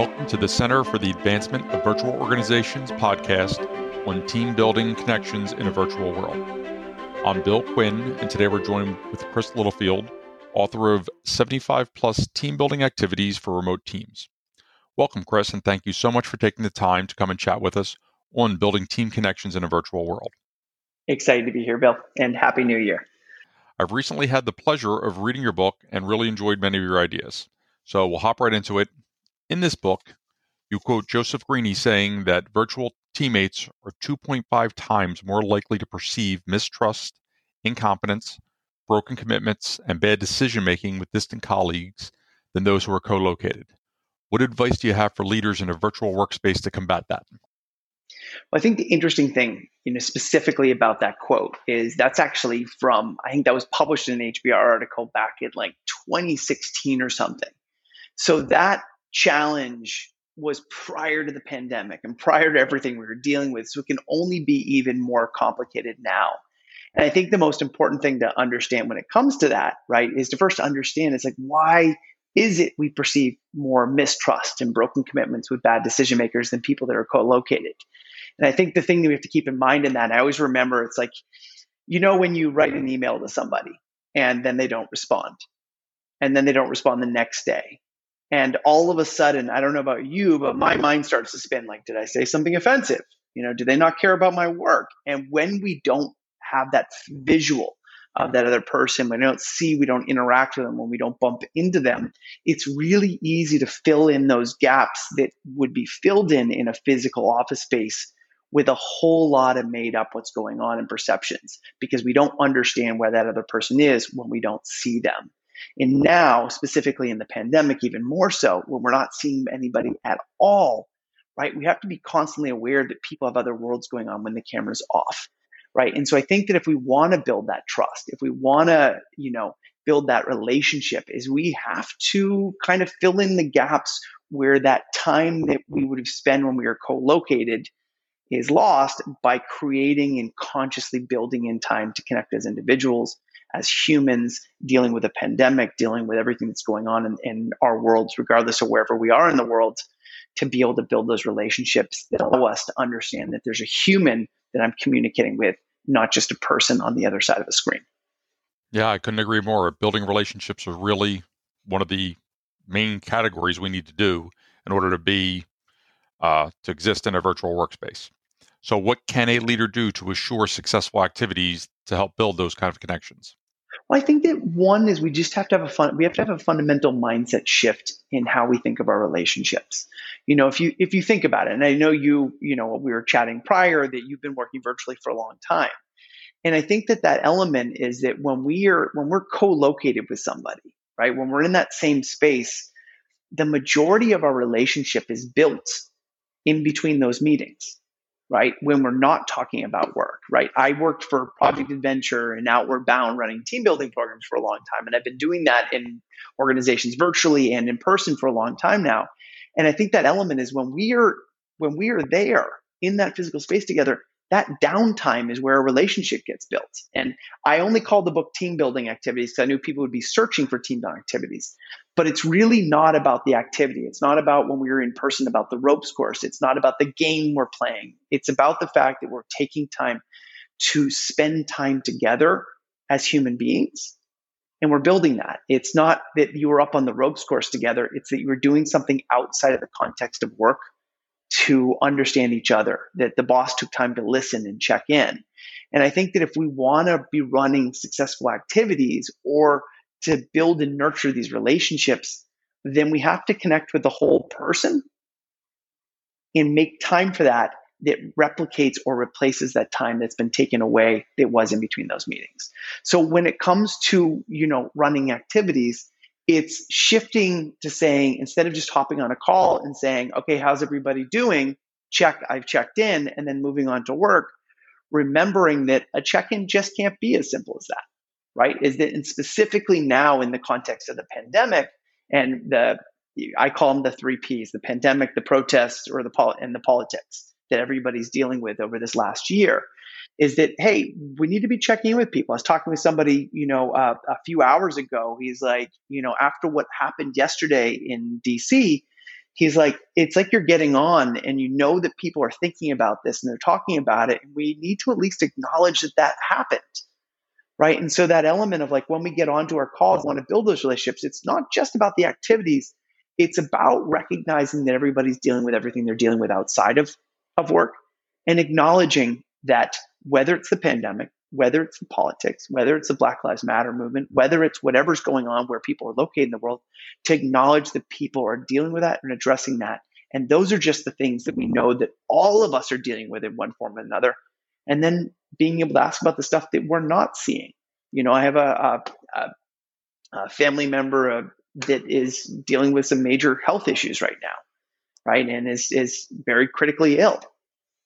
Welcome to the Center for the Advancement of Virtual Organizations podcast on team building connections in a virtual world. I'm Bill Quinn, and today we're joined with Chris Littlefield, author of 75 plus team building activities for remote teams. Welcome, Chris, and thank you so much for taking the time to come and chat with us on building team connections in a virtual world. Excited to be here, Bill, and Happy New Year. I've recently had the pleasure of reading your book and really enjoyed many of your ideas. So we'll hop right into it in this book, you quote Joseph Grenny saying that virtual teammates are 2.5 times more likely to perceive mistrust, incompetence, broken commitments, and bad decision making with distant colleagues than those who are co located. What advice do you have for leaders in a virtual workspace to combat that? Well, I think the interesting thing, you know, specifically about that quote is that's actually from I think that was published in an HBR article back in like 2016 or something. So that challenge was prior to the pandemic and prior to everything we were dealing with. So it can only be even more complicated now. And I think the most important thing to understand when it comes to that, right, is to first understand it's like, why is it we perceive more mistrust and broken commitments with bad decision makers than people that are co located? And I think the thing that we have to keep in mind in that, I always remember it's like, you know, when you write an email to somebody and then they don't respond, and then they don't respond the next day, and all of a sudden, I don't know about you, but my mind starts to spin like, did I say something offensive? You know, do they not care about my work? And when we don't have that visual of that other person, when we don't see, we don't interact with them, when we don't bump into them, it's really easy to fill in those gaps that would be filled in in a physical office space with a whole lot of made up what's going on in perceptions because we don't understand where that other person is when we don't see them. And now, specifically in the pandemic, even more so, when we're not seeing anybody at all, right? We have to be constantly aware that people have other worlds going on when the camera's off, right? And so I think that if we want to build that trust, if we want to, you know, build that relationship, is we have to kind of fill in the gaps where that time that we would have spent when we were co-located is lost by creating and consciously building in time to connect as individuals as humans dealing with a pandemic, dealing with everything that's going on in, in our worlds, regardless of wherever we are in the world, to be able to build those relationships that allow us to understand that there's a human that I'm communicating with, not just a person on the other side of the screen. Yeah, I couldn't agree more. Building relationships are really one of the main categories we need to do in order to be uh, to exist in a virtual workspace. So, what can a leader do to assure successful activities to help build those kind of connections? Well, I think that one is we just have to have a fun we have to have a fundamental mindset shift in how we think of our relationships. You know, if you if you think about it, and I know you, you know, we were chatting prior that you've been working virtually for a long time. And I think that that element is that when we are when we're co-located with somebody, right? When we're in that same space, the majority of our relationship is built in between those meetings right? When we're not talking about work, right? I worked for Project Adventure and Outward Bound running team building programs for a long time. And I've been doing that in organizations virtually and in person for a long time now. And I think that element is when we are when we are there in that physical space together, that downtime is where a relationship gets built. And I only called the book team building activities because I knew people would be searching for team building activities. But it's really not about the activity. It's not about when we were in person about the ropes course. It's not about the game we're playing. It's about the fact that we're taking time to spend time together as human beings. And we're building that. It's not that you were up on the ropes course together. It's that you were doing something outside of the context of work to understand each other, that the boss took time to listen and check in. And I think that if we want to be running successful activities or to build and nurture these relationships, then we have to connect with the whole person and make time for that that replicates or replaces that time that's been taken away that was in between those meetings. So when it comes to, you know, running activities, it's shifting to saying instead of just hopping on a call and saying, okay, how's everybody doing? Check, I've checked in, and then moving on to work, remembering that a check in just can't be as simple as that, right? Is that, and specifically now in the context of the pandemic and the, I call them the three P's the pandemic, the protests, or the, pol- and the politics that everybody's dealing with over this last year is that hey we need to be checking in with people i was talking with somebody you know uh, a few hours ago he's like you know after what happened yesterday in dc he's like, it's like you're getting on and you know that people are thinking about this and they're talking about it. And we need to at least acknowledge that that happened. Right. And so that element of like when we get onto our calls, want to build those relationships, it's not just about the activities, it's about recognizing that everybody's dealing with everything they're dealing with outside of, of work and acknowledging that whether it's the pandemic, whether it's the politics, whether it's the Black Lives Matter movement, whether it's whatever's going on where people are located in the world, to acknowledge that people are dealing with that and addressing that. And those are just the things that we know that all of us are dealing with in one form or another. And then being able to ask about the stuff that we're not seeing. You know, I have a, a, a family member uh, that is dealing with some major health issues right now, right, and is is very critically ill,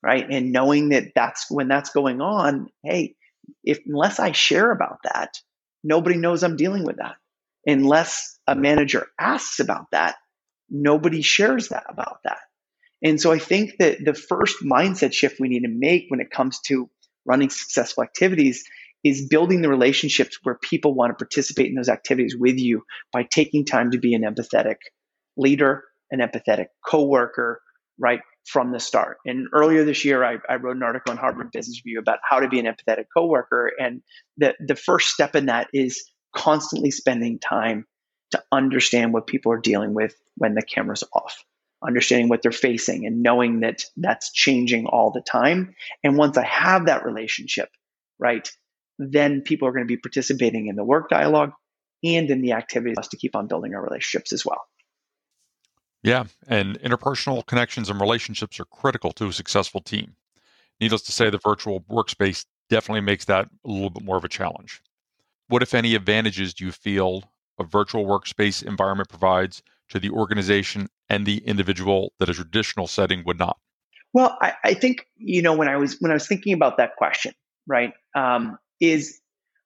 right, and knowing that that's when that's going on. Hey, if unless I share about that, nobody knows I'm dealing with that. Unless a manager asks about that, nobody shares that about that. And so I think that the first mindset shift we need to make when it comes to running successful activities is building the relationships where people want to participate in those activities with you by taking time to be an empathetic leader, an empathetic coworker, right? from the start. And earlier this year, I, I, wrote an article in Harvard Business Review about how to be an empathetic coworker. And the, the first step in that is constantly spending time to understand what people are dealing with when the camera's off, understanding what they're facing and knowing that that's changing all the time. And once I have that relationship, right, then people are going to be participating in the work dialogue and in the activities to keep on building our relationships as well. Yeah, and interpersonal connections and relationships are critical to a successful team. Needless to say, the virtual workspace definitely makes that a little bit more of a challenge. What, if any, advantages do you feel a virtual workspace environment provides to the organization and the individual that a traditional setting would not? Well, I, I think you know when I was when I was thinking about that question, right? Um, is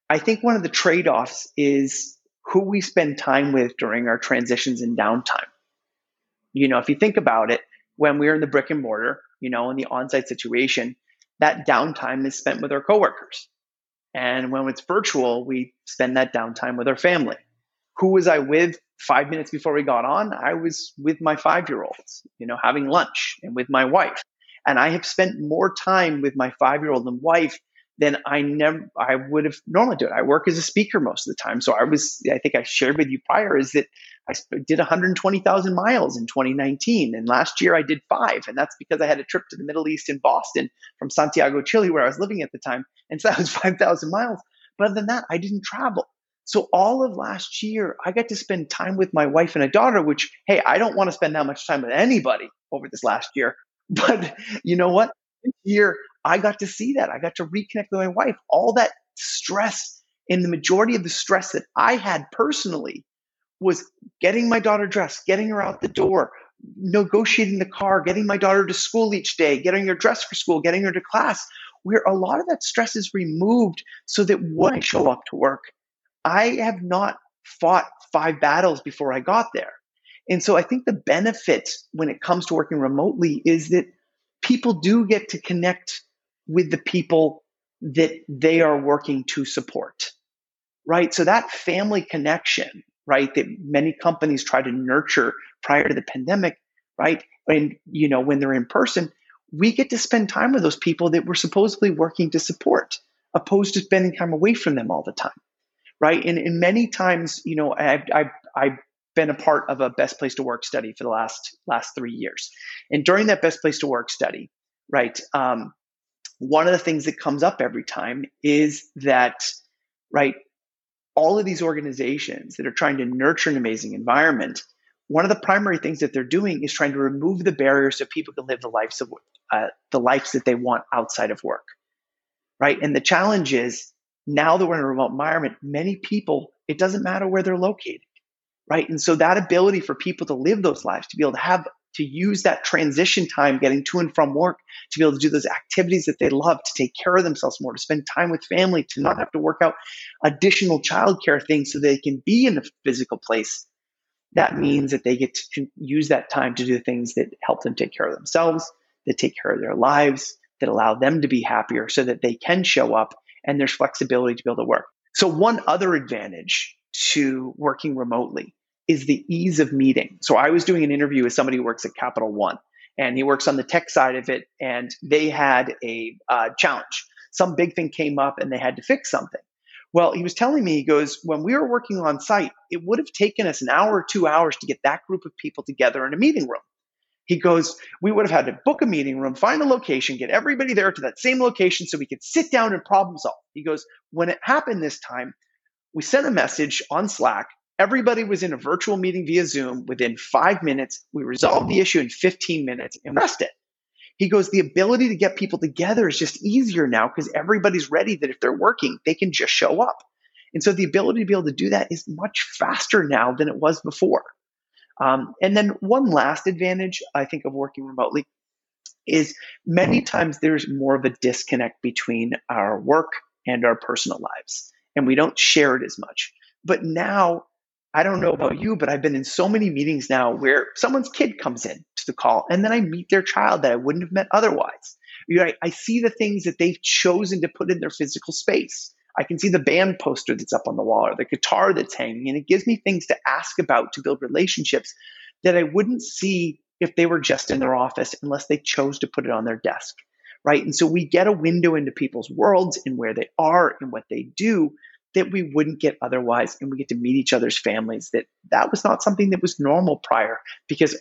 I think one of the trade offs is who we spend time with during our transitions and downtime you know, if you think about it, when we're in the brick and mortar, you know, in the on-site situation, that downtime is spent with our coworkers. And when it's virtual, we spend that downtime with our family. Who was I with five minutes before we got on? I was with my five year olds, you know, having lunch and with my wife. And I have spent more time with my five year old and wife then I never I would have normally do it. I work as a speaker most of the time, so I was I think I shared with you prior is that I did 120,000 miles in 2019, and last year I did five, and that's because I had a trip to the Middle East in Boston from Santiago, Chile, where I was living at the time, and so that was 5,000 miles. But other than that, I didn't travel. So all of last year, I got to spend time with my wife and a daughter. Which hey, I don't want to spend that much time with anybody over this last year, but you know what? This year I got to see that. I got to reconnect with my wife. All that stress and the majority of the stress that I had personally was getting my daughter dressed, getting her out the door, negotiating the car, getting my daughter to school each day, getting her dressed for school, getting her to class, where a lot of that stress is removed so that when I show up to work, I have not fought five battles before I got there. And so I think the benefit when it comes to working remotely is that people do get to connect with the people that they are working to support, right? So that family connection, right, that many companies try to nurture prior to the pandemic, right? And, you know, when they're in person, we get to spend time with those people that we're supposedly working to support, opposed to spending time away from them all the time, right? And, and many times, you know, I've, I've, I've been a part of a best place to work study for the last last three years, and during that best place to work study, right, um, one of the things that comes up every time is that, right, all of these organizations that are trying to nurture an amazing environment, one of the primary things that they're doing is trying to remove the barriers so people can live the lives of uh, the lives that they want outside of work, right? And the challenge is now that we're in a remote environment, many people it doesn't matter where they're located, right? And so that ability for people to live those lives, to be able to have to use that transition time getting to and from work to be able to do those activities that they love, to take care of themselves more, to spend time with family, to not have to work out additional childcare things so they can be in a physical place. That mm-hmm. means that they get to use that time to do things that help them take care of themselves, that take care of their lives, that allow them to be happier so that they can show up and there's flexibility to be able to work. So, one other advantage to working remotely is the ease of meeting. So I was doing an interview with somebody who works at Capital One, and he works on the tech side of it, and they had a uh, challenge. Some big thing came up, and they had to fix something. Well, he was telling me, he goes, when we were working on site, it would have taken us an hour or two hours to get that group of people together in a meeting room. He goes, we would have had to book a meeting room, find a location, get everybody there to that same location so we could sit down and problem solve. He goes, when it happened this time, we sent a message on Slack. Everybody was in a virtual meeting via Zoom within five minutes. We resolved the issue in 15 minutes and rested. He goes, the ability to get people together is just easier now because everybody's ready that if they're working, they can just show up. And so the ability to be able to do that is much faster now than it was before. Um, and then one last advantage I think of working remotely is many times there's more of a disconnect between our work and our personal lives, and we don't share it as much. But now, I don't know about you, but I've been in so many meetings now where someone's kid comes in to the call, and then I meet their child that I wouldn't have met otherwise. You know, I, I see the things that they've chosen to put in their physical space. I can see the band poster that's up on the wall or the guitar that's hanging, and it gives me things to ask about to build relationships that I wouldn't see if they were just in their office unless they chose to put it on their desk. Right. And so we get a window into people's worlds and where they are and what they do that we wouldn't get otherwise. And we get to meet each other's families that that was not something that was normal prior because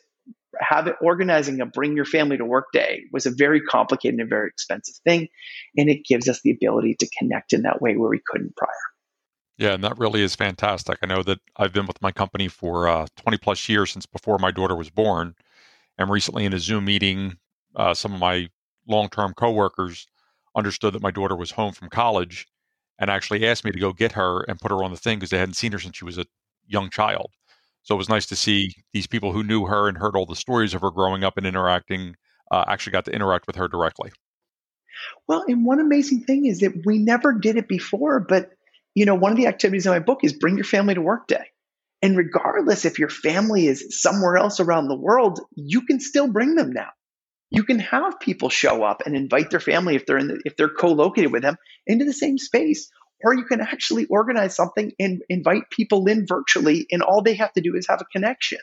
have it organizing a bring your family to work day was a very complicated and very expensive thing and it gives us the ability to connect in that way where we couldn't prior yeah and that really is fantastic i know that i've been with my company for uh, 20 plus years since before my daughter was born and recently in a zoom meeting uh, some of my long-term coworkers understood that my daughter was home from college and actually asked me to go get her and put her on the thing because they hadn't seen her since she was a young child so it was nice to see these people who knew her and heard all the stories of her growing up and interacting uh, actually got to interact with her directly. Well, and one amazing thing is that we never did it before, but you know, one of the activities in my book is bring your family to work day. And regardless if your family is somewhere else around the world, you can still bring them now. You can have people show up and invite their family if they're in the, if they're co-located with them into the same space. Or you can actually organize something and invite people in virtually and all they have to do is have a connection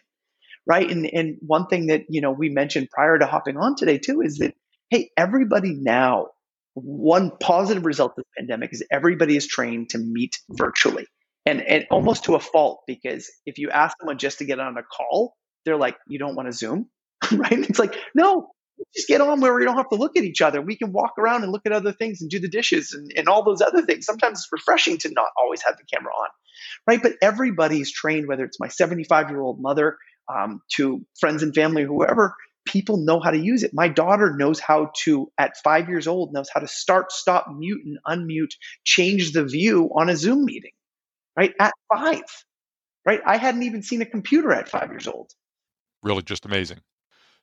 right? And and one thing that you know we mentioned prior to hopping on today too is that hey everybody now one positive result of the pandemic is everybody is trained to meet virtually and and almost to a fault because if you ask someone just to get on a call they're like you don't want to zoom? Right? It's like no just get on where we don't have to look at each other. We can walk around and look at other things and do the dishes and, and all those other things. Sometimes it's refreshing to not always have the camera on, right? But everybody's trained, whether it's my 75 year old mother um, to friends and family, or whoever, people know how to use it. My daughter knows how to, at five years old, knows how to start, stop, mute, and unmute, change the view on a Zoom meeting, right? At five, right? I hadn't even seen a computer at five years old. Really just amazing.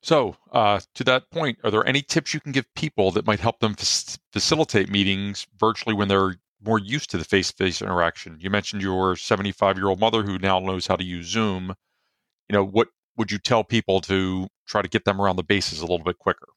So, uh, to that point, are there any tips you can give people that might help them f- facilitate meetings virtually when they're more used to the face to face interaction? You mentioned your 75 year old mother who now knows how to use Zoom. You know, what would you tell people to try to get them around the bases a little bit quicker?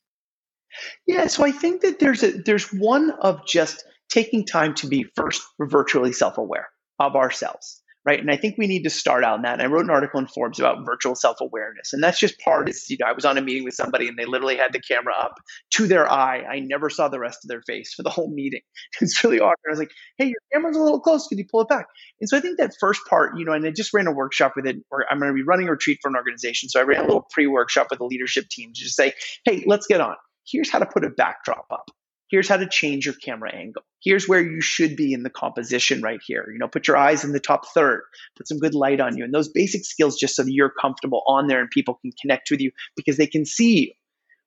Yeah, so I think that there's a there's one of just taking time to be first virtually self-aware of ourselves right? And I think we need to start out on that. And I wrote an article in Forbes about virtual self awareness, and that's just part. Is you know, I was on a meeting with somebody, and they literally had the camera up to their eye. I never saw the rest of their face for the whole meeting. It's really awkward. I was like, "Hey, your camera's a little close. Could you pull it back?" And so I think that first part, you know, and I just ran a workshop with it. Or I'm going to be running a retreat for an organization, so I ran a little pre-workshop with the leadership team to just say, "Hey, let's get on." Here's how to put a backdrop up here's how to change your camera angle. Here's where you should be in the composition right here. You know, put your eyes in the top third, put some good light on you. And those basic skills just so that you're comfortable on there and people can connect with you because they can see you,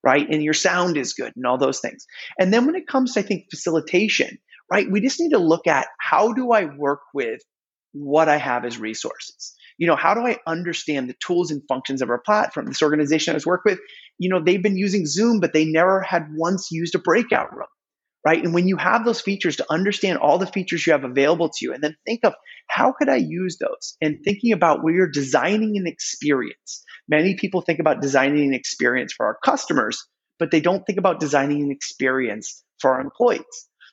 right? And your sound is good and all those things. And then when it comes to, I think, facilitation, right? We just need to look at how do I work with what I have as resources? You know, how do I understand the tools and functions of our platform? This organization I was working with, you know, they've been using Zoom, but they never had once used a breakout room, right? And when you have those features to understand all the features you have available to you, and then think of how could I use those? And thinking about where you're designing an experience. Many people think about designing an experience for our customers, but they don't think about designing an experience for our employees.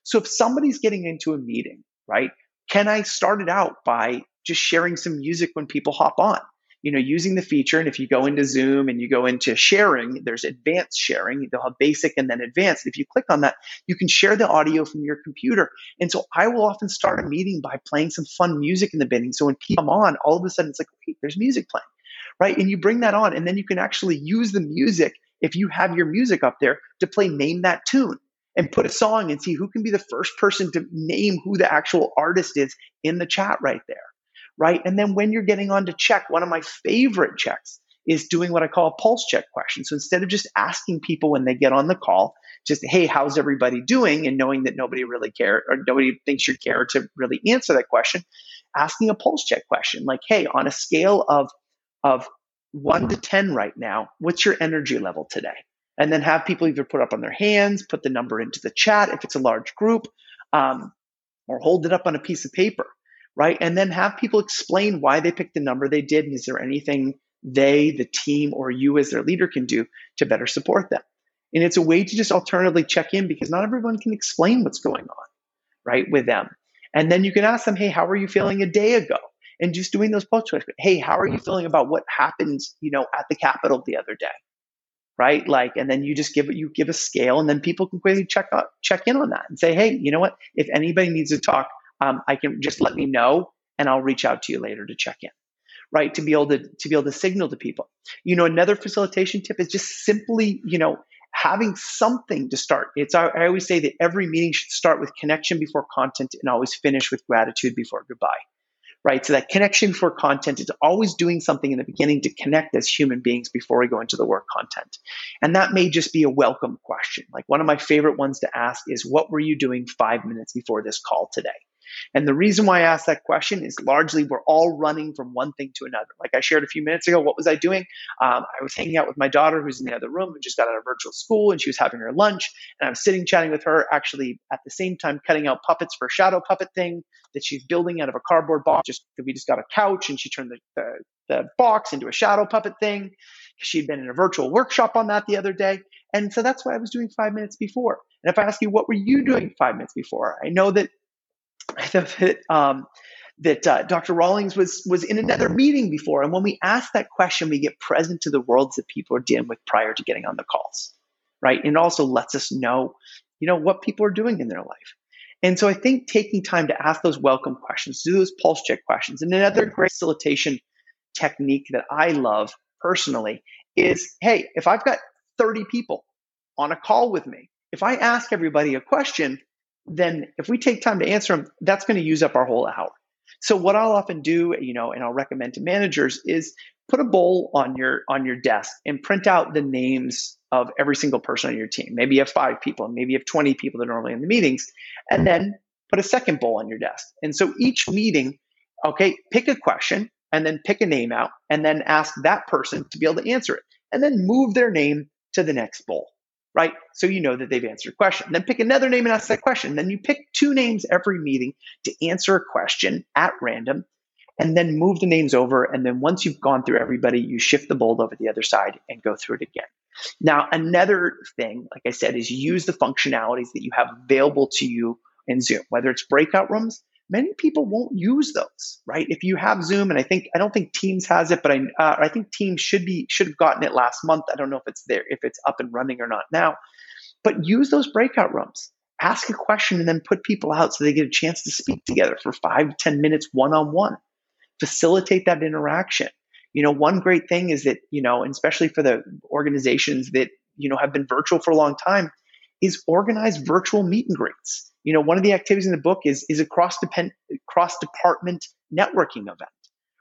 So if somebody's getting into a meeting, right? Can I start it out by just sharing some music when people hop on? You know, using the feature. And if you go into Zoom and you go into sharing, there's advanced sharing. They'll have basic and then advanced. If you click on that, you can share the audio from your computer. And so I will often start a meeting by playing some fun music in the beginning. So when people come on, all of a sudden it's like, wait, there's music playing, right? And you bring that on, and then you can actually use the music if you have your music up there to play name that tune and put a song and see who can be the first person to name who the actual artist is in the chat right there right? And then when you're getting on to check, one of my favorite checks is doing what I call a pulse check question. So instead of just asking people when they get on the call, just, hey, how's everybody doing? And knowing that nobody really cares or nobody thinks you care to really answer that question, asking a pulse check question like, hey, on a scale of, of one to 10 right now, what's your energy level today? And then have people either put up on their hands, put the number into the chat if it's a large group, um, or hold it up on a piece of paper right? And then have people explain why they picked the number they did. And is there anything they, the team, or you as their leader can do to better support them? And it's a way to just alternatively check in because not everyone can explain what's going on, right, with them. And then you can ask them, hey, how are you feeling a day ago? And just doing those post hey, how are you feeling about what happened, you know, at the Capitol the other day? Right. Like, and then you just give it, you give a scale and then people can quickly check out, check in on that and say, hey, you know what? If anybody needs to talk, um, I can just let me know and I'll reach out to you later to check in. Right. To be able to, to be able to signal to people. You know, another facilitation tip is just simply, you know, having something to start. It's I always say that every meeting should start with connection before content and always finish with gratitude before goodbye. Right. So that connection for content is always doing something in the beginning to connect as human beings before we go into the work content. And that may just be a welcome question. Like one of my favorite ones to ask is, what were you doing five minutes before this call today? And the reason why I asked that question is largely we're all running from one thing to another. Like I shared a few minutes ago, what was I doing? Um, I was hanging out with my daughter who's in the other room and just got out of virtual school and she was having her lunch. And I was sitting chatting with her, actually at the same time cutting out puppets for a shadow puppet thing that she's building out of a cardboard box. Just we just got a couch and she turned the, the, the box into a shadow puppet thing. She'd been in a virtual workshop on that the other day. And so that's what I was doing five minutes before. And if I ask you, what were you doing five minutes before? I know that that um, that uh, Dr. Rawlings was was in another meeting before, and when we ask that question, we get present to the worlds that people are dealing with prior to getting on the calls, right? And it also lets us know, you know, what people are doing in their life. And so I think taking time to ask those welcome questions, do those pulse check questions, and another great facilitation technique that I love personally is, hey, if I've got 30 people on a call with me, if I ask everybody a question, then if we take time to answer them, that's going to use up our whole hour. So what I'll often do, you know, and I'll recommend to managers is put a bowl on your on your desk and print out the names of every single person on your team. Maybe you have five people, maybe you have 20 people that are normally in the meetings, and then put a second bowl on your desk. And so each meeting, okay, pick a question and then pick a name out and then ask that person to be able to answer it. And then move their name to the next bowl right? So you know that they've answered a question. Then pick another name and ask that question. Then you pick two names every meeting to answer a question at random, and then move the names over. And then once you've gone through everybody, you shift the bowl over the other side and go through it again. Now, another thing, like I said, is use the functionalities that you have available to you in Zoom, whether it's breakout rooms, many people won't use those, right? If you have Zoom, and I think I don't think Teams has it, but I uh, I think Teams should be should have gotten it last month. I don't know if it's there, if it's up and running or not now, but use those breakout rooms. Ask a question and then put people out so they get a chance to speak together for five ten minutes one on one. Facilitate that interaction. You know, one great thing is that you know, and especially for the organizations that you know have been virtual for a long time, is organize virtual meet and greets you know, one of the activities in the book is, is a cross cross department networking event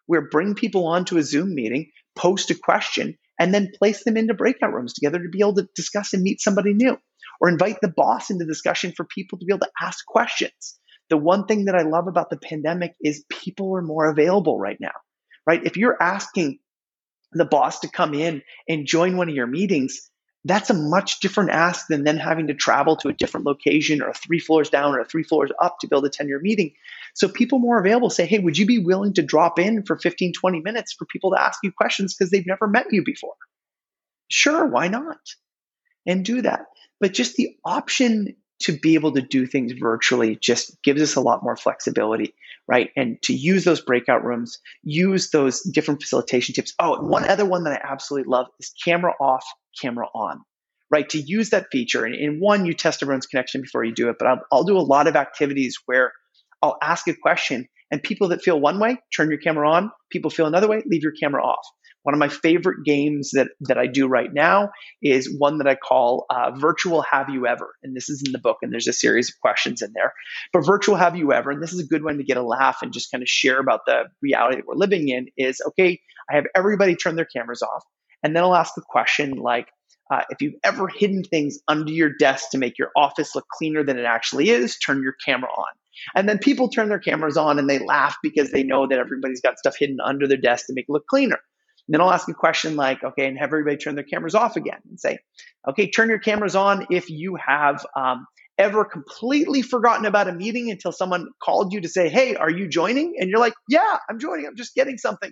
where bring people onto a Zoom meeting, post a question, and then place them into breakout rooms together to be able to discuss and meet somebody new. Or invite the boss into discussion for people to be able to ask questions. The one thing that I love about the pandemic is people are more available right now, right? If you're asking the boss to come in and join one of your meetings, that's a much different ask than then having to travel to a different location or three floors down or three floors up to build a 10 year meeting. So people more available say, hey, would you be willing to drop in for 15, 20 minutes for people to ask you questions because they've never met you before? Sure, why not? And do that. But just the option to be able to do things virtually just gives us a lot more flexibility. Right? And to use those breakout rooms, use those different facilitation tips. Oh, one other one that I absolutely love is camera off, camera on, right? To use that feature. And in one, you test everyone's connection before you do it, but I'll, I'll do a lot of activities where I'll ask a question and people that feel one way, turn your camera on. People feel another way, leave your camera off. One of my favorite games that, that I do right now is one that I call uh, Virtual Have You Ever. And this is in the book, and there's a series of questions in there. But Virtual Have You Ever, and this is a good one to get a laugh and just kind of share about the reality that we're living in, is okay, I have everybody turn their cameras off. And then I'll ask a question like, uh, if you've ever hidden things under your desk to make your office look cleaner than it actually is, turn your camera on. And then people turn their cameras on and they laugh because they know that everybody's got stuff hidden under their desk to make it look cleaner. And then I'll ask a question like, okay, and have everybody turn their cameras off again and say, okay, turn your cameras on if you have um, ever completely forgotten about a meeting until someone called you to say, hey, are you joining? And you're like, yeah, I'm joining. I'm just getting something.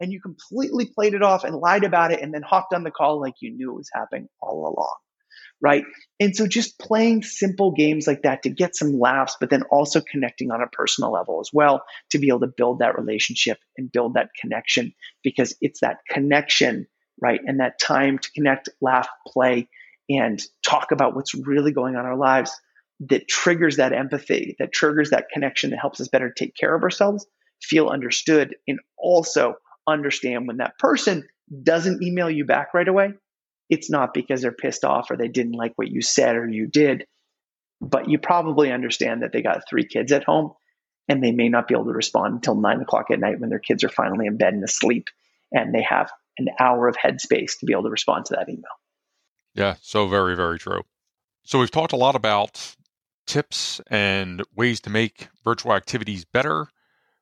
And you completely played it off and lied about it and then hopped on the call like you knew it was happening all along right? And so just playing simple games like that to get some laughs, but then also connecting on a personal level as well to be able to build that relationship and build that connection because it's that connection, right? And that time to connect, laugh, play, and talk about what's really going on in our lives that triggers that empathy, that triggers that connection that helps us better take care of ourselves, feel understood, and also understand when that person doesn't email you back right away it's not because they're pissed off or they didn't like what you said or you did, but you probably understand that they got three kids at home and they may not be able to respond until nine o'clock at night when their kids are finally in bed and asleep and they have an hour of headspace to be able to respond to that email. Yeah, so very, very true. So we've talked a lot about tips and ways to make virtual activities better.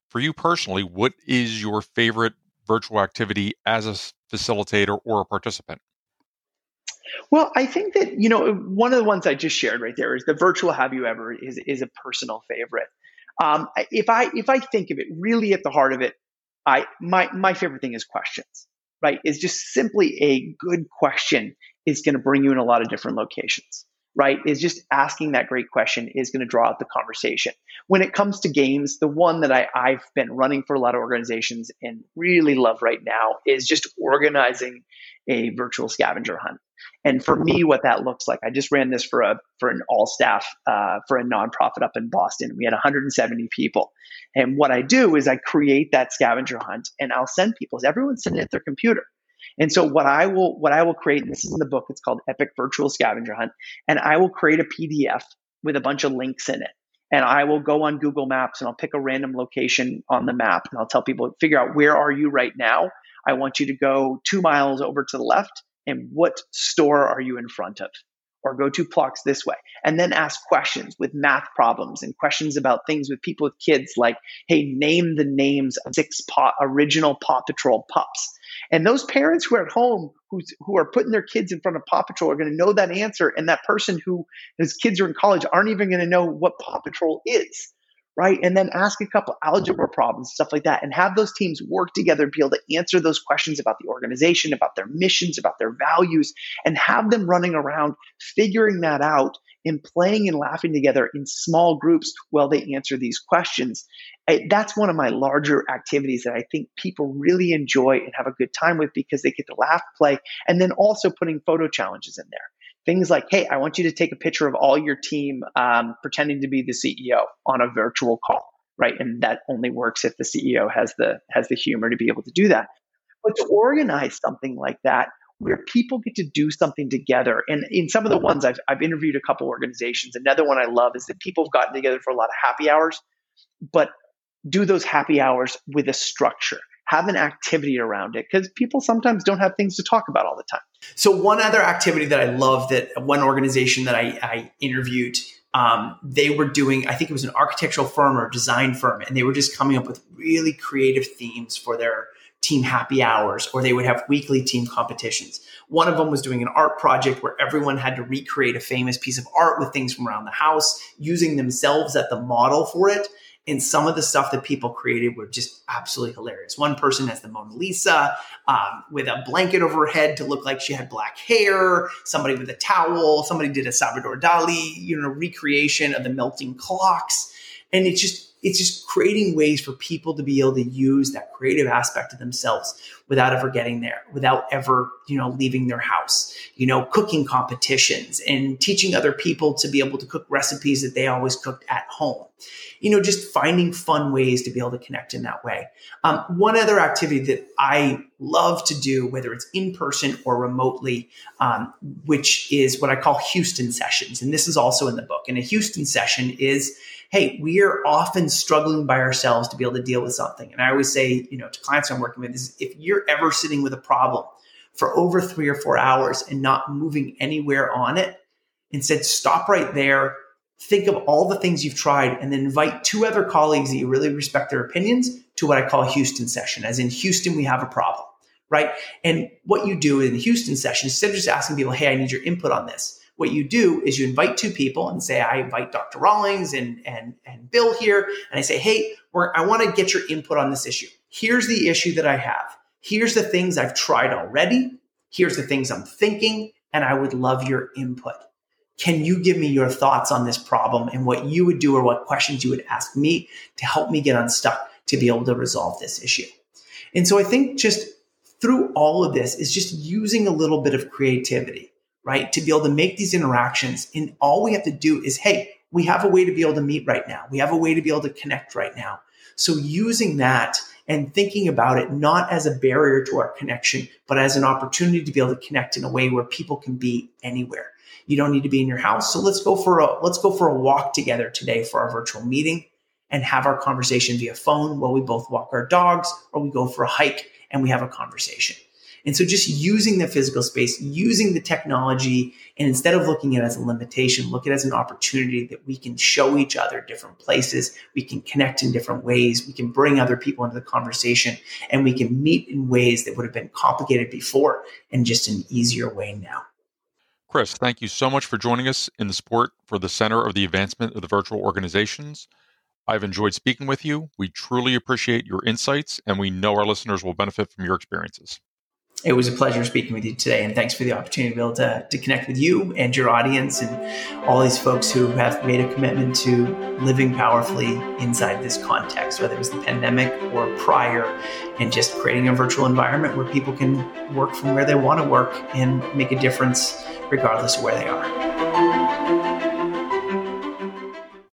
For you personally, what is your favorite virtual activity as a facilitator or a participant? Well, I think that you know one of the ones I just shared right there is the virtual Have You Ever is is a personal favorite. Um, if I if I think of it really at the heart of it, I my my favorite thing is questions. Right, is just simply a good question is going to bring you in a lot of different locations right, is just asking that great question is going to draw out the conversation. When it comes to games, the one that I, I've been running for a lot of organizations and really love right now is just organizing a virtual scavenger hunt. And for me, what that looks like, I just ran this for a for an all staff uh, for a nonprofit up in Boston. We had 170 people, and what I do is I create that scavenger hunt, and I'll send people. Everyone's sitting at their computer, and so what I will what I will create, and this is in the book, it's called Epic Virtual Scavenger Hunt, and I will create a PDF with a bunch of links in it. And I will go on Google Maps and I'll pick a random location on the map and I'll tell people, figure out where are you right now? I want you to go two miles over to the left and what store are you in front of? or go to blocks this way and then ask questions with math problems and questions about things with people with kids like hey name the names of six paw, original paw patrol pups and those parents who are at home who's, who are putting their kids in front of paw patrol are going to know that answer and that person who his kids are in college aren't even going to know what paw patrol is right? And then ask a couple algebra problems, stuff like that, and have those teams work together and be able to answer those questions about the organization, about their missions, about their values, and have them running around figuring that out and playing and laughing together in small groups while they answer these questions. That's one of my larger activities that I think people really enjoy and have a good time with because they get to laugh, play, and then also putting photo challenges in there things like, hey, I want you to take a picture of all your team um, pretending to be the CEO on a virtual call, right? And that only works if the CEO has the has the humor to be able to do that. But to organize something like that where people get to do something together. And in some of the ones I've, I've interviewed a couple organizations. Another one I love is that people have gotten together for a lot of happy hours, but do those happy hours with a structure have an activity around it because people sometimes don't have things to talk about all the time. So, one other activity that I love that one organization that I, I interviewed, um, they were doing, I think it was an architectural firm or design firm, and they were just coming up with really creative themes for their team happy hours, or they would have weekly team competitions. One of them was doing an art project where everyone had to recreate a famous piece of art with things from around the house, using themselves at the model for it. And some of the stuff that people created were just absolutely hilarious. One person has the Mona Lisa um, with a blanket over her head to look like she had black hair. Somebody with a towel. Somebody did a Salvador Dali, you know, recreation of the melting clocks. And it's just it's just creating ways for people to be able to use that creative aspect of themselves without ever getting there, without ever, you know, leaving their house, you know, cooking competitions and teaching other people to be able to cook recipes that they always cooked at home. You know, just finding fun ways to be able to connect in that way. Um, one other activity that I love to do, whether it's in person or remotely, um, which is what I call Houston sessions. And this is also in the book. And a Houston session is hey, we are often struggling by ourselves to be able to deal with something. And I always say, you know, to clients I'm working with is if you're ever sitting with a problem for over three or four hours and not moving anywhere on it, instead stop right there, think of all the things you've tried, and then invite two other colleagues that you really respect their opinions to what I call a Houston session. As in Houston, we have a problem, right? And what you do in the Houston session, instead of just asking people, hey, I need your input on this, what you do is you invite two people and say, I invite Dr. Rawlings and, and, and Bill here. And I say, hey, I want to get your input on this issue. Here's the issue that I have. Here's the things I've tried already. Here's the things I'm thinking. And I would love your input. Can you give me your thoughts on this problem and what you would do or what questions you would ask me to help me get unstuck to be able to resolve this issue? And so I think just through all of this is just using a little bit of creativity right? To be able to make these interactions. And all we have to do is, hey, we have a way to be able to meet right now. We have a way to be able to connect right now. So using that and thinking about it not as a barrier to our connection, but as an opportunity to be able to connect in a way where people can be anywhere. You don't need to be in your house. So let's go for a let's go for a walk together today for our virtual meeting and have our conversation via phone while we both walk our dogs or we go for a hike and we have a conversation. And so just using the physical space, using the technology, and instead of looking at it as a limitation, look at it as an opportunity that we can show each other different places. We can connect in different ways. We can bring other people into the conversation and we can meet in ways that would have been complicated before and just an easier way now. Chris, thank you so much for joining us in the support for the Center of the Advancement of the Virtual Organizations. I've enjoyed speaking with you. We truly appreciate your insights, and we know our listeners will benefit from your experiences it was a pleasure speaking with you today. And thanks for the opportunity to be able to, to connect with you and your audience and all these folks who have made a commitment to living powerfully inside this context, whether it was the pandemic or prior, and just creating a virtual environment where people can work from where they want to work and make a difference regardless of where they are.